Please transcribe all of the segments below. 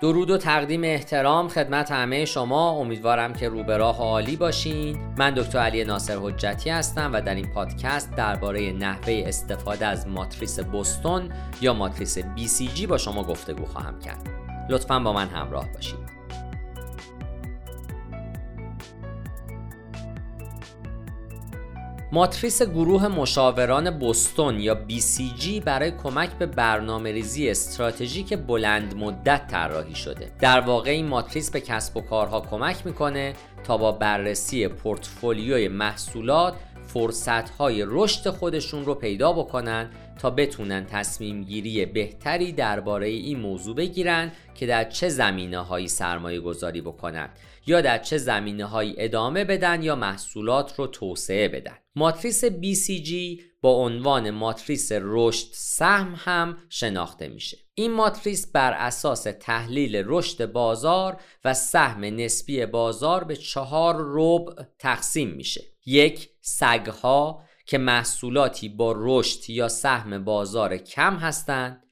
درود و تقدیم احترام خدمت همه شما. امیدوارم که رو به راه عالی باشین. من دکتر علی ناصر حجتی هستم و در این پادکست درباره نحوه استفاده از ماتریس بوستون یا ماتریس BCG با شما گفتگو خواهم کرد. لطفا با من همراه باشید. ماتریس گروه مشاوران بوستون یا BCG برای کمک به برنامه ریزی استراتژیک بلند مدت طراحی شده. در واقع این ماتریس به کسب و کارها کمک می‌کنه تا با بررسی پورتفولیوی محصولات فرصتهای رشد خودشون رو پیدا بکنن تا بتونن تصمیم گیری بهتری درباره این موضوع بگیرن که در چه زمینه هایی سرمایه گذاری بکنن یا در چه زمینه هایی ادامه بدن یا محصولات رو توسعه بدن. ماتریس BCG با عنوان ماتریس رشد سهم هم شناخته میشه. این ماتریس بر اساس تحلیل رشد بازار و سهم نسبی بازار به چهار ربع تقسیم میشه. یک سگها که محصولاتی با رشد یا سهم بازار کم هستند.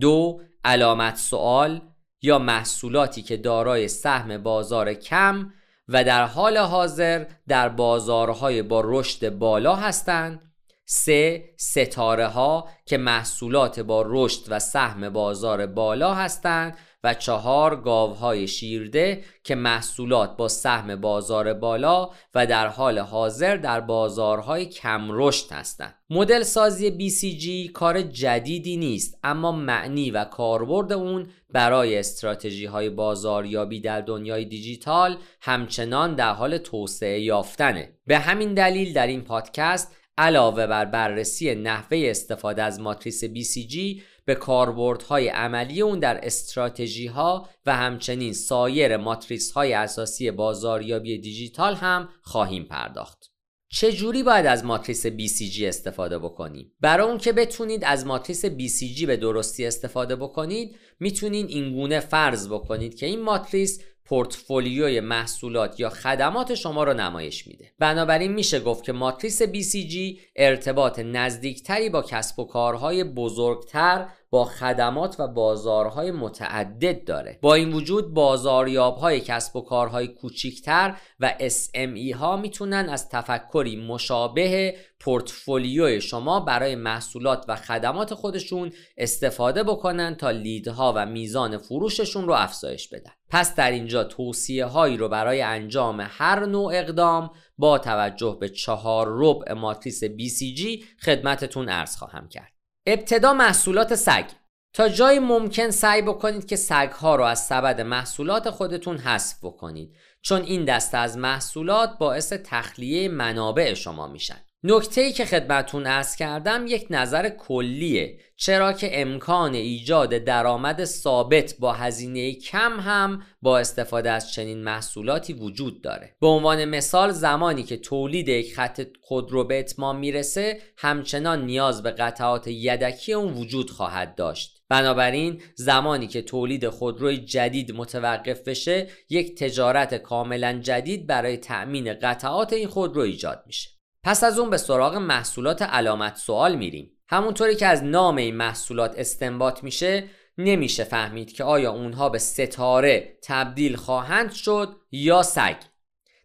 دو علامت سوال یا محصولاتی که دارای سهم بازار کم و در حال حاضر در بازارهای با رشد بالا هستند. سه ستاره ها که محصولات با رشد و سهم بازار بالا هستند و چهار گاوهای شیرده که محصولات با سهم بازار بالا و در حال حاضر در بازارهای کم رشد هستند. مدل سازی BCG کار جدیدی نیست اما معنی و کاربرد اون برای استراتژی های بازاریابی در دنیای دیجیتال همچنان در حال توسعه یافتنه. به همین دلیل در این پادکست علاوه بر بررسی نحوه استفاده از ماتریس BCG به کاربردهای عملی اون در استراتژی ها و همچنین سایر ماتریس های اساسی بازاریابی دیجیتال هم خواهیم پرداخت. چجوری باید از ماتریس BCG استفاده بکنیم؟ برای اون که بتونید از ماتریس BCG به درستی استفاده بکنید می‌تونید اینگونه فرض بکنید که این ماتریس پورتفولیوی محصولات یا خدمات شما رو نمایش میده. بنابراین میشه گفت که ماتریس BCG ارتباط نزدیکتری با کسب و کارهای بزرگتر با خدمات و بازارهای متعدد داره. با این وجود بازاریاب های کسب و کارهای کوچیکتر و SME ها می‌تونن از تفکری مشابه پورتفولیوی شما برای محصولات و خدمات خودشون استفاده بکنن تا لیدها و میزان فروششون رو افزایش بدن. پس در اینجا توصیه هایی رو برای انجام هر نوع اقدام با توجه به چهار ربع ماتریس BCG خدمتتون ارز خواهم کرد. ابتدا محصولات سگ. تا جای ممکن سعی بکنید که سگ ها رو از سبد محصولات خودتون حذف بکنید چون این دسته از محصولات باعث تخلیه منابع شما میشن. نکته ای که خدمتون ارز کردم یک نظر کلیه. چرا که امکان ایجاد درآمد ثابت با هزینه کم هم با استفاده از چنین محصولاتی وجود داره. به عنوان مثال زمانی که تولید یک خط خودرو به اتمام می‌رسه همچنان نیاز به قطعات یدکی اون وجود خواهد داشت. بنابراین زمانی که تولید خودروی جدید متوقف بشه یک تجارت کاملا جدید برای تأمین قطعات این خودرو ایجاد میشه. پس از اون به سراغ محصولات علامت سوال میریم. همونطوری که از نام این محصولات استنباط میشه نمیشه فهمید که آیا اونها به ستاره تبدیل خواهند شد یا سگ.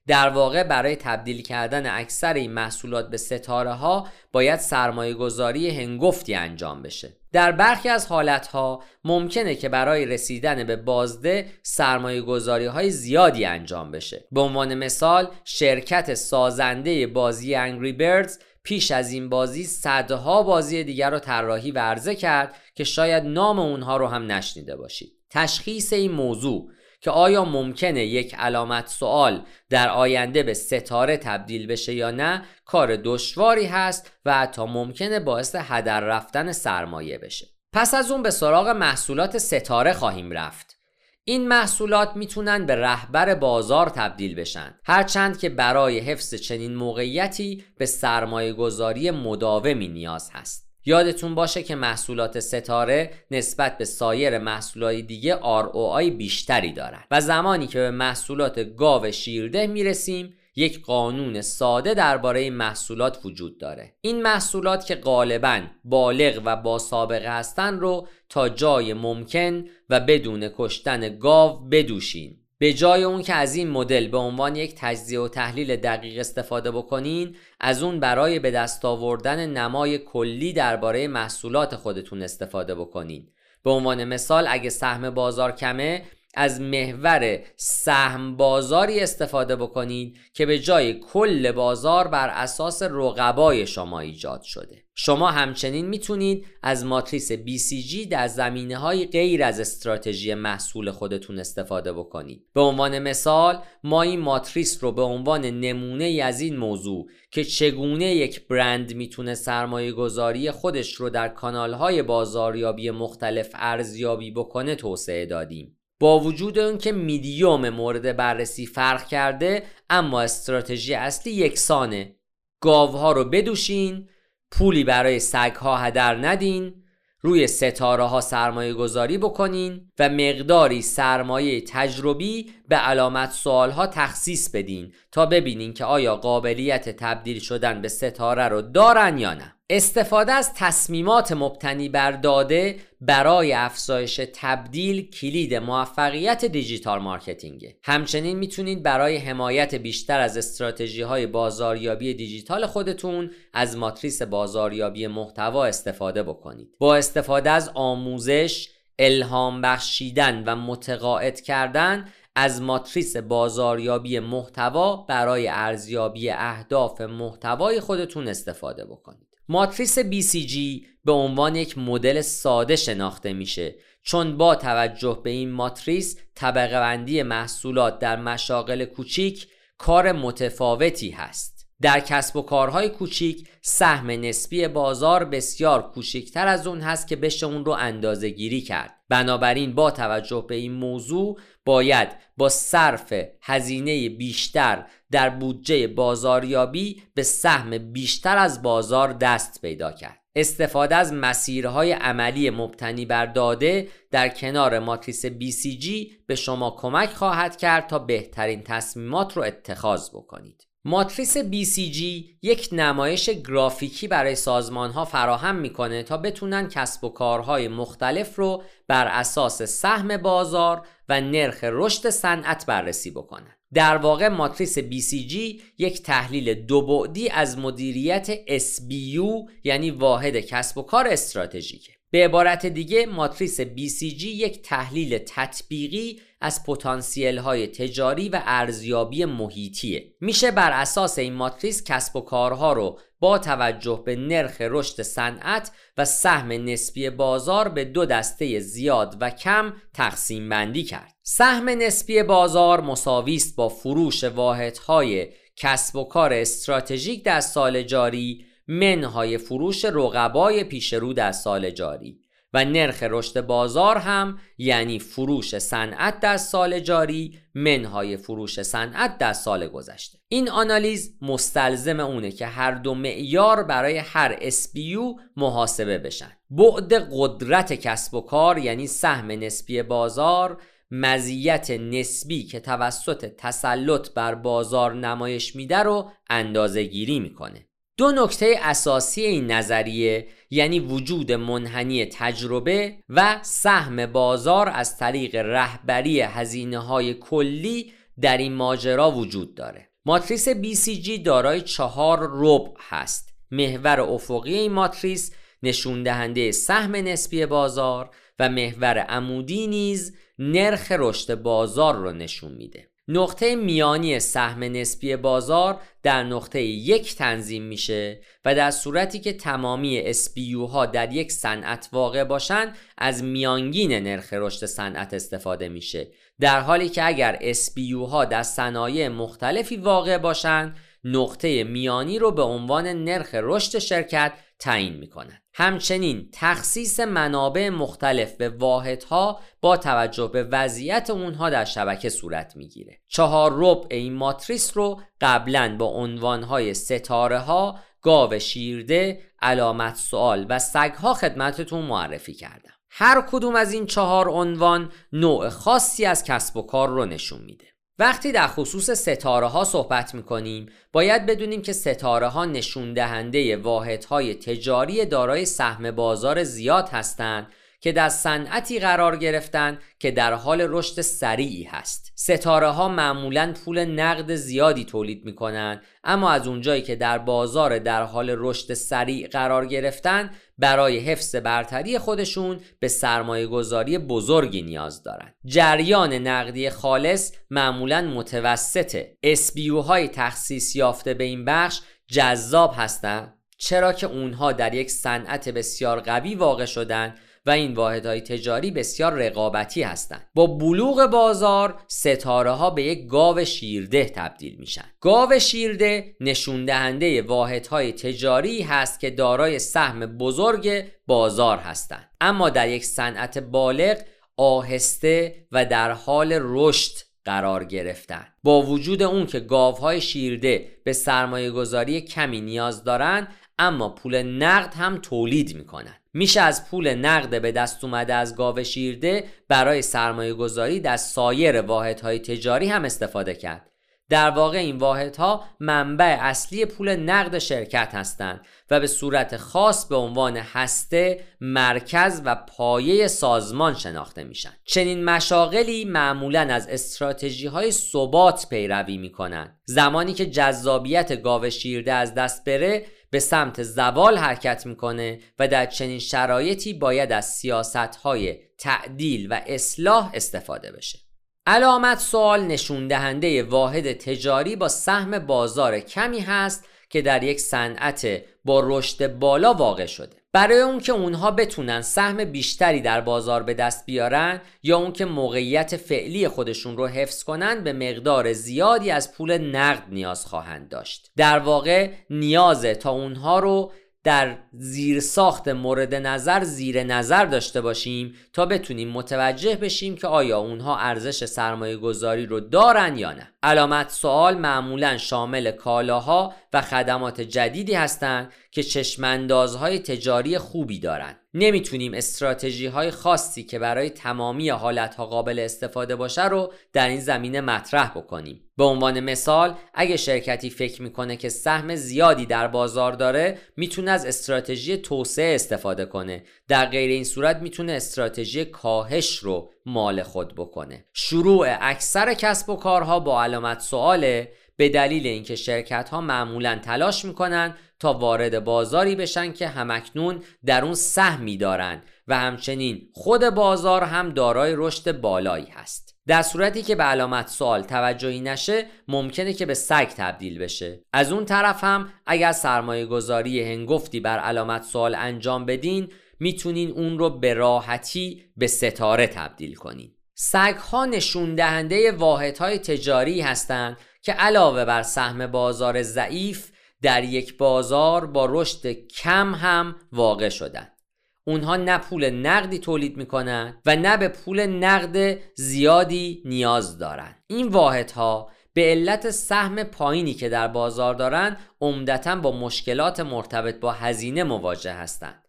در واقع برای تبدیل کردن اکثر این محصولات به ستاره ها باید سرمایه گذاری هنگفتی انجام بشه. در برخی از حالتها ممکنه که برای رسیدن به بازده سرمایه گذاری های زیادی انجام بشه. به عنوان مثال شرکت سازنده بازی انگری بردز پیش از این بازی صدها بازی دیگر رو طراحی و عرضه کرد که شاید نام اونها رو هم نشنیده باشید. تشخیص این موضوع که آیا ممکنه یک علامت سوال در آینده به ستاره تبدیل بشه یا نه کار دشواری هست و حتی ممکنه باعث هدر رفتن سرمایه بشه. پس از اون به سراغ محصولات ستاره خواهیم رفت. این محصولات می‌تونن به رهبر بازار تبدیل بشن. هرچند که برای حفظ چنین موقعیتی به سرمایه گذاری مداومی نیاز هست. یادتون باشه که محصولات ستاره نسبت به سایر محصولات دیگه ROI بیشتری دارن و زمانی که به محصولات گاو شیرده می‌رسیم یک قانون ساده درباره محصولات وجود داره. این محصولات که غالبا بالغ و با سابقه هستن رو تا جای ممکن و بدون کشتن گاو بدوشین. به جای اون که از این مدل به عنوان یک تجزیه و تحلیل دقیق استفاده بکنین از اون برای به دست آوردن نمای کلی درباره محصولات خودتون استفاده بکنین. به عنوان مثال اگه سهم بازار کمه از محور سهم بازاری استفاده بکنید که به جای کل بازار بر اساس رقبای شما ایجاد شده. شما همچنین می‌تونید از ماتریس BCG در زمینه های غیر از استراتژی محصول خودتون استفاده بکنید. به عنوان مثال ما این ماتریس رو به عنوان نمونه از این موضوع که چگونه یک برند می‌تونه سرمایه گذاری خودش رو در کانال های بازاریابی مختلف ارزیابی بکنه توسعه دادیم. با وجود اون میدیوم مورد بررسی فرق کرده اما استراتژی اصلی یکسانه. گاوها رو بدوشین پولی برای سگها هدر ندین روی ستاره ها سرمایه گذاری بکنین و مقداری سرمایه تجربی به علامت سوال ها تخصیص بدین. تا ببینین که آیا قابلیت تبدیل شدن به ستاره رو دارن یا نه. استفاده از تصمیمات مبتنی بر داده برای افزایش تبدیل کلید موفقیت دیجیتال مارکتینگه. همچنین می‌تونید برای حمایت بیشتر از استراتژی های بازاریابی دیجیتال خودتون از ماتریس بازاریابی محتوا استفاده بکنید. با استفاده از آموزش الهام بخشیدن و متقاعد کردن از ماتریس بازاریابی محتوا برای ارزیابی اهداف محتوای خودتون استفاده بکنید. ماتریس BCG به عنوان یک مدل ساده شناخته میشه چون با توجه به این ماتریس طبقه بندی محصولات در مشاغل کوچیک کار متفاوتی هست. در کسب و کارهای کوچیک سهم نسبی بازار بسیار کوچکتر از اون هست که بشه اون رو اندازه گیری کرد. بنابراین با توجه به این موضوع باید با صرف هزینه بیشتر در بودجه بازاریابی به سهم بیشتر از بازار دست پیدا کرد. استفاده از مسیرهای عملی مبتنی بر داده در کنار ماتریس BCG به شما کمک خواهد کرد تا بهترین تصمیمات رو اتخاذ بکنید. ماتریس BCG یک نمایش گرافیکی برای سازمان ها فراهم می‌کنه تا بتونن کسب و کارهای مختلف رو بر اساس سهم بازار و نرخ رشد صنعت بررسی بکنن. در واقع ماتریس BCG یک تحلیل دو بعدی از مدیریت SBU یعنی واحد کسب و کار استراتژیکه. به عبارت دیگه ماتریس BCG یک تحلیل تطبیقی از پتانسیل های تجاری و ارزیابی محیطیه. میشه بر اساس این ماتریس کسب و کارها رو با توجه به نرخ رشد صنعت و سهم نسبی بازار به دو دسته زیاد و کم تقسیم بندی کرد. سهم نسبی بازار مساوی است با فروش واحدهای کسب و کار استراتژیک در سال جاری منهای فروش رقبای پیشرو در سال جاری. و نرخ رشد بازار هم یعنی فروش صنعت در سال جاری منهای فروش صنعت در سال گذشته. این آنالیز مستلزم اونه که هر دو معیار برای هر SBU محاسبه بشن. بعد قدرت کسب و کار یعنی سهم نسبی بازار مزیت نسبی که توسط تسلط بر بازار نمایش میده رو اندازه گیری می‌کنه. دو نکته اساسی این نظریه یعنی وجود منحنی تجربه و سهم بازار از طریق رهبری هزینه های کلی در این ماجرا وجود داره. ماتریس BCG دارای چهار ربع هست. محور افقی این ماتریس نشون دهنده سهم نسبی بازار و محور عمودی نیز نرخ رشد بازار رو نشون میده. نقطه میانی سهم نسبی بازار در نقطه یک تنظیم میشه و در صورتی که تمامی SBU ها در یک صنعت واقع باشند از میانگین نرخ رشد صنعت استفاده میشه. در حالی که اگر SBU ها در صنایع مختلفی واقع باشند نقطه میانی رو به عنوان نرخ رشد شرکت تعیین می‌کنند همچنین تخصیص منابع مختلف به واحدها با توجه به وضعیت اونها در شبکه صورت می‌گیره. چهار ربع این ماتریس رو قبلا با عنوانهای ستاره ها گاو شیرده علامت سوال و سگها خدمتتون معرفی کردم. هر کدوم از این چهار عنوان نوع خاصی از کسب و کار رو نشون میده. وقتی در خصوص ستاره ها صحبت می کنیم باید بدونیم که ستاره ها نشون دهنده واحد های تجاری دارای سهم بازار زیاد هستند که در صنعتی قرار گرفتن که در حال رشد سریعی هست ستاره ها معمولا پول نقد زیادی تولید می کنند اما از اونجایی که در بازار در حال رشد سریع قرار گرفتن برای حفظ برتری خودشون به سرمایه گذاری بزرگی نیاز دارند. جریان نقدی خالص معمولا متوسطه SBU های تخصیص یافته به این بخش جذاب هستند چرا که اونها در یک صنعت بسیار قوی واقع شدن و این واحدهای تجاری بسیار رقابتی هستند. با بلوغ بازار ستاره ها به یک گاو شیرده تبدیل میشن. گاو شیرده نشون دهنده واحدهای تجاری هست که دارای سهم بزرگ بازار هستند. اما در یک صنعت بالغ آهسته و در حال رشد قرار گرفتن. با وجود اون که گاوهای شیرده به سرمایه گذاری کمی نیاز دارند اما پول نقد هم تولید می‌کنن میشه از پول نقد به دست اومده از گاو شیرده برای سرمایه گذاری در سایر واحدهای تجاری هم استفاده کرد در واقع این واحدها منبع اصلی پول نقد شرکت هستند و به صورت خاص به عنوان هسته، مرکز و پایه سازمان شناخته میشن. چنین مشاغلی معمولا از استراتژی های ثبات پیروی می‌کنن. زمانی که جذابیت گاو شیرده از دست بره به سمت زوال حرکت می‌کنه و در چنین شرایطی باید از سیاست های تعدیل و اصلاح استفاده بشه. علامت سوال نشون دهنده واحد تجاری با سهم بازار کمی هست که در یک صنعت با رشد بالا واقع شده. برای اون که اونها بتونن سهم بیشتری در بازار به دست بیارن یا اون که موقعیت فعلی خودشون رو حفظ کنن به مقدار زیادی از پول نقد نیاز خواهند داشت. در واقع نیازه تا اونها رو در زیر ساخت مورد نظر زیر نظر داشته باشیم تا بتونیم متوجه بشیم که آیا اونها ارزش سرمایه گذاری رو دارن یا نه. علامت سوال معمولا شامل کالاها و خدمات جدیدی هستند که چشماندازهای تجاری خوبی دارند. نمی‌تونیم استراتژی های خاصی که برای تمامی حالت ها قابل استفاده باشه رو در این زمینه مطرح بکنیم. به عنوان مثال اگه شرکتی فکر می‌کنه که سهم زیادی در بازار داره می‌تونه از استراتژی توسعه استفاده کنه. در غیر این صورت می‌تونه استراتژی کاهش رو مال خود بکنه. شروع اکثر کسب و کارها با علامت سواله به دلیل اینکه شرکت ها معمولا تلاش می‌کنن تا وارد بازاری بشن که همکنون در اون سهمی دارن و همچنین خود بازار هم دارای رشد بالایی هست. در صورتی که به علامت سوال توجهی نشه ممکنه که به سگ تبدیل بشه. از اون طرف هم اگر سرمایه گذاری هنگفتی بر علامت سوال انجام بدین می‌تونین اون رو به راحتی به ستاره تبدیل کنین. سگ ها نشون دهنده واحد های تجاری هستند که علاوه بر سهم بازار ضعیف در یک بازار با رشد کم هم واقع شدند. اونها نه پول نقدی تولید می‌کنن و نه به پول نقد زیادی نیاز دارند. این واحدها به علت سهم پایینی که در بازار دارند عمدتا با مشکلات مرتبط با هزینه مواجه هستند.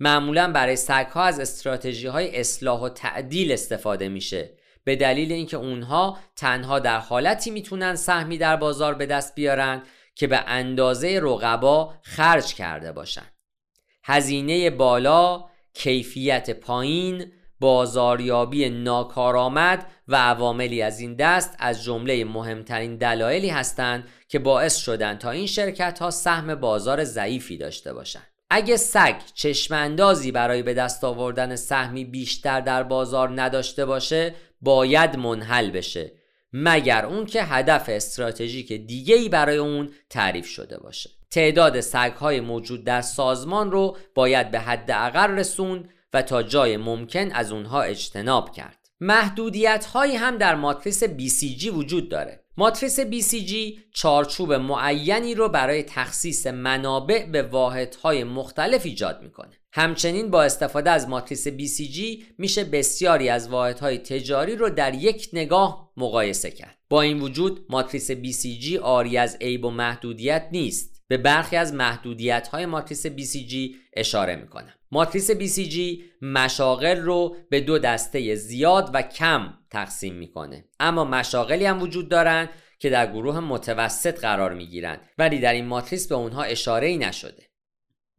معمولا برای سگها از استراتژی های اصلاح و تعدیل استفاده میشه به دلیل اینکه اونها تنها در حالتی می‌تونن سهمی در بازار به دست بیارن که به اندازه رقبا خرج کرده باشن هزینه بالا، کیفیت پایین، بازاریابی ناکارآمد و عواملی از این دست از جمله مهمترین دلایلی هستند که باعث شدن تا این شرکت ها سهم بازار ضعیفی داشته باشند. اگه سگ چشم اندازی برای به دست آوردن سهمی بیشتر در بازار نداشته باشه باید منحل بشه مگر اون که هدف استراتژیک دیگه ای برای اون تعریف شده باشه. تعداد سگ های موجود در سازمان رو باید به حد اقل رسون و تا جای ممکن از اونها اجتناب کرد. محدودیت هایی هم در ماتریس BCG وجود داره. ماتریس BCG چارچوب معینی رو برای تخصیص منابع به واحدهای مختلف ایجاد می‌کنه. همچنین با استفاده از ماتریس BCG میشه بسیاری از واحدهای تجاری رو در یک نگاه مقایسه کرد. با این وجود ماتریس BCG آری از عیب و محدودیت نیست. به برخی از محدودیت های ماتریس BCG اشاره می‌کنم. ماتریس BCG مشاغل رو به دو دسته زیاد و کم تقسیم می‌کنه. اما مشاغلی هم وجود دارند که در گروه متوسط قرار می‌گیرند ولی در این ماتریس به اونها اشاره ای نشده.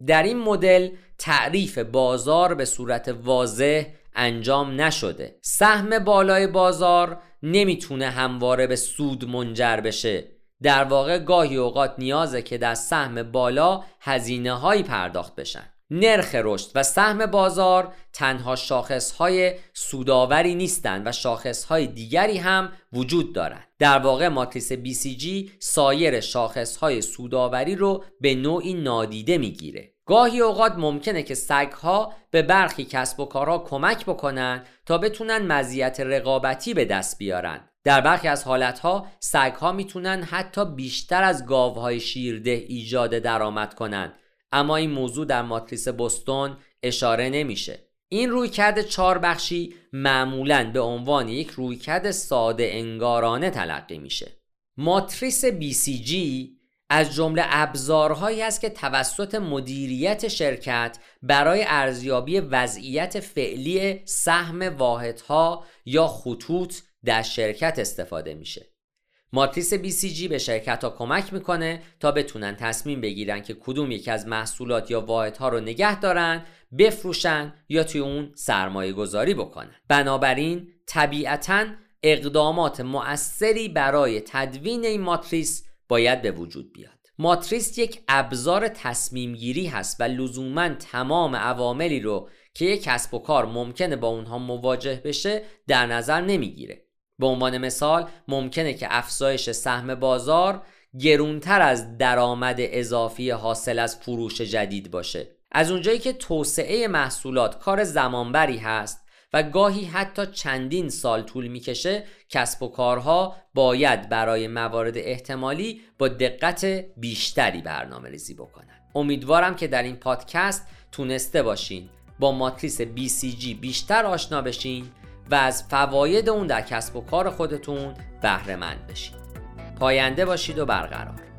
در این مدل تعریف بازار به صورت واضح انجام نشده. سهم بالای بازار نمی‌تونه همواره به سود منجر بشه. در واقع گاهی اوقات نیازه که در سهم بالا هزینه هایی پرداخت بشن نرخ رشد و سهم بازار تنها شاخص های سوداوری نیستند و شاخص های دیگری هم وجود دارند. در واقع ماتریس BCG سایر شاخص های سوداوری رو به نوعی نادیده می‌گیره. گاهی اوقات ممکنه که سگ ها به برخی کسب و کارها کمک بکنن تا بتونن مزیت رقابتی به دست بیارن در برخی از حالتها سگ ها می‌تونن حتی بیشتر از گاوهای شیرده ایجاد درآمد کنند. اما این موضوع در ماتریس بستون اشاره نمیشه. این رویکرد چهار بخشی معمولا به عنوان یک رویکرد ساده انگارانه تلقی میشه. ماتریس BCG از جمله ابزارهایی است که توسط مدیریت شرکت برای ارزیابی وضعیت فعلی سهم واحدها یا خطوط در شرکت استفاده میشه. ماتریس BCG به شرکت ها کمک می‌کنه تا بتونن تصمیم بگیرن که کدوم یکی از محصولات یا واحدها رو نگه دارن بفروشن یا توی اون سرمایه گذاری بکنن. بنابراین طبیعتا اقدامات مؤثری برای تدوین این ماتریس باید به وجود بیاد. ماتریس یک ابزار تصمیم گیری هست و لزوما تمام عواملی رو که یک کسب و کار ممکنه با اونها مواجه بشه در نظر نمی‌گیره. به عنوان مثال ممکنه که افزایش سهم بازار گرونتر از درآمد اضافی حاصل از فروش جدید باشه. از اونجایی که توسعه محصولات کار زمانبری هست و گاهی حتی چندین سال طول می‌کشه کسب و کارها باید برای موارد احتمالی با دقت بیشتری برنامه ریزی بکنن. امیدوارم که در این پادکست تونسته باشین با ماتریس BCG بیشتر آشنا بشین و از فواید اون در کسب و کار خودتون بهره مند بشین. پاینده باشید و برقرار.